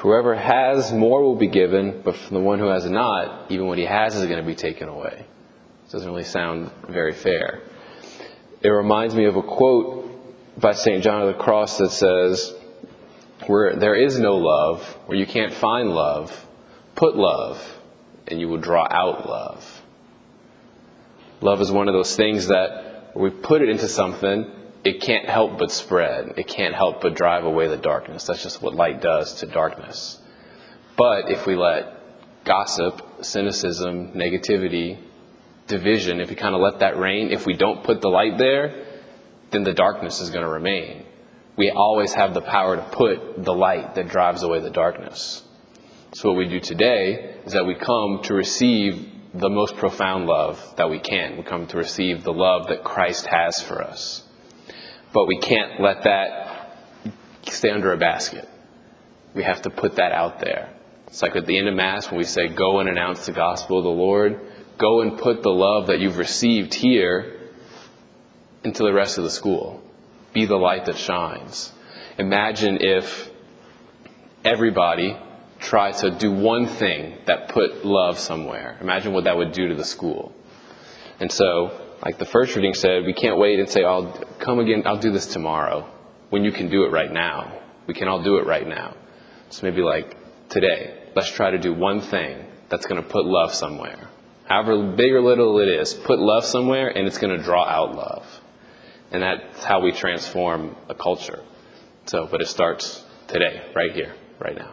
Whoever has more will be given, but from the one who has not, even what he has is going to be taken away. It doesn't really sound very fair. It reminds me of a quote by St. John of the Cross that says, Where there is no love, where you can't find love, put love, and you will draw out love. Love is one of those things that we put it into something, it can't help but spread. It can't help but drive away the darkness. That's just what light does to darkness. But if we let gossip, cynicism, negativity, division, if we kind of let that reign, if we don't put the light there, then the darkness is going to remain. We always have the power to put the light that drives away the darkness. So, what we do today is that we come to receive the most profound love that we can. We come to receive the love that Christ has for us. But we can't let that stay under a basket. We have to put that out there. It's like at the end of Mass when we say, Go and announce the gospel of the Lord. Go and put the love that you've received here into the rest of the school. Be the light that shines. Imagine if everybody tried to do one thing that put love somewhere. Imagine what that would do to the school. And so like the first reading said, we can't wait and say, I'll come again, I'll do this tomorrow, when you can do it right now. We can all do it right now. So maybe like today, let's try to do one thing that's going to put love somewhere. However big or little it is, put love somewhere and it's going to draw out love. And that's how we transform a culture. So, but it starts today, right here, right now.